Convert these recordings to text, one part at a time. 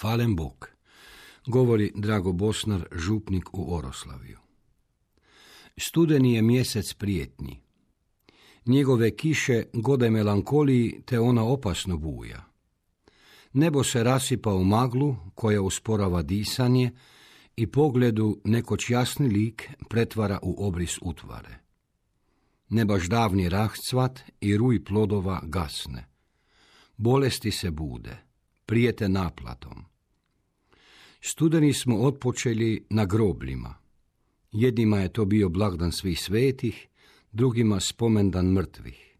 Falen Bog, govori Drago Bosnar, župnik u Oroslaviju. Studeni je mjesec prijetnji. Njegove kiše gode melankoliji te ona opasno buja. Nebo se rasipa u maglu koja usporava disanje i pogledu nekoć jasni lik pretvara u obris utvare. Nebaš davni rahcvat i ruj plodova gasne. Bolesti se bude, prijete naplatom. Studeni smo otpočeli na grobljima. Jednima je to bio blagdan svih svetih, drugima spomendan mrtvih.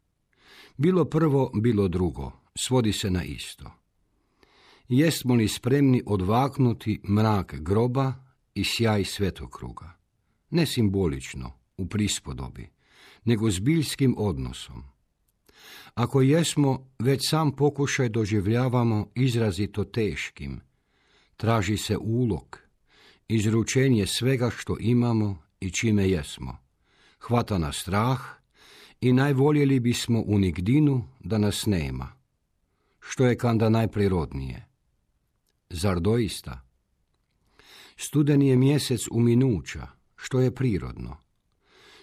Bilo prvo, bilo drugo, svodi se na isto. Jesmo li spremni odvaknuti mrak groba i sjaj svetokruga? Ne simbolično, u prispodobi, nego zbiljskim odnosom. Ako jesmo, već sam pokušaj doživljavamo izrazito teškim, traži se ulog, izručenje svega što imamo i čime jesmo. Hvata nas strah i najvoljeli bismo u nigdinu da nas nema. Što je kanda najprirodnije? Zar doista? Studeni je mjesec uminuća, što je prirodno.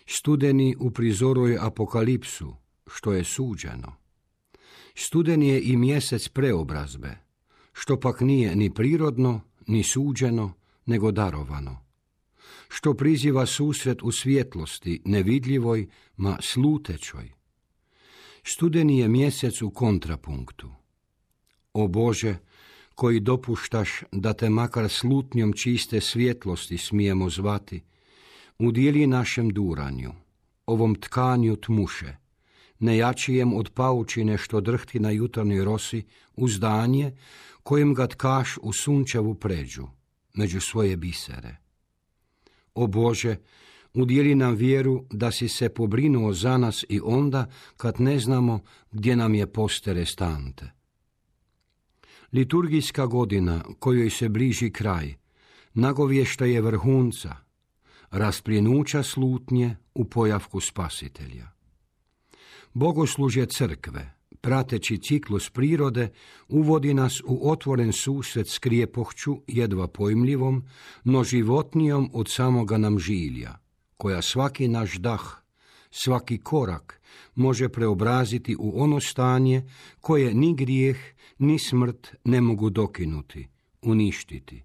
Studeni u prizoru je apokalipsu, što je suđeno. Studeni je i mjesec preobrazbe, što pak nije ni prirodno, ni suđeno, nego darovano. Što priziva susret u svjetlosti, nevidljivoj, ma slutećoj. Studeni je mjesec u kontrapunktu. O Bože, koji dopuštaš da te makar slutnjom čiste svjetlosti smijemo zvati, udjeli našem duranju, ovom tkanju tmuše, nejačijem od paučine što drhti na jutarnjoj rosi, uzdanje kojem ga tkaš u sunčevu pređu, među svoje bisere. O Bože, udjeli nam vjeru da si se pobrinuo za nas i onda kad ne znamo gdje nam je postere stante. Liturgijska godina kojoj se bliži kraj, nagovješta je vrhunca, raspljenuća slutnje u pojavku spasitelja. Bogoslužje crkve, prateći ciklus prirode, uvodi nas u otvoren susret s krijepohću, jedva pojmljivom, no životnijom od samoga nam žilja, koja svaki naš dah, svaki korak može preobraziti u ono stanje koje ni grijeh, ni smrt ne mogu dokinuti, uništiti.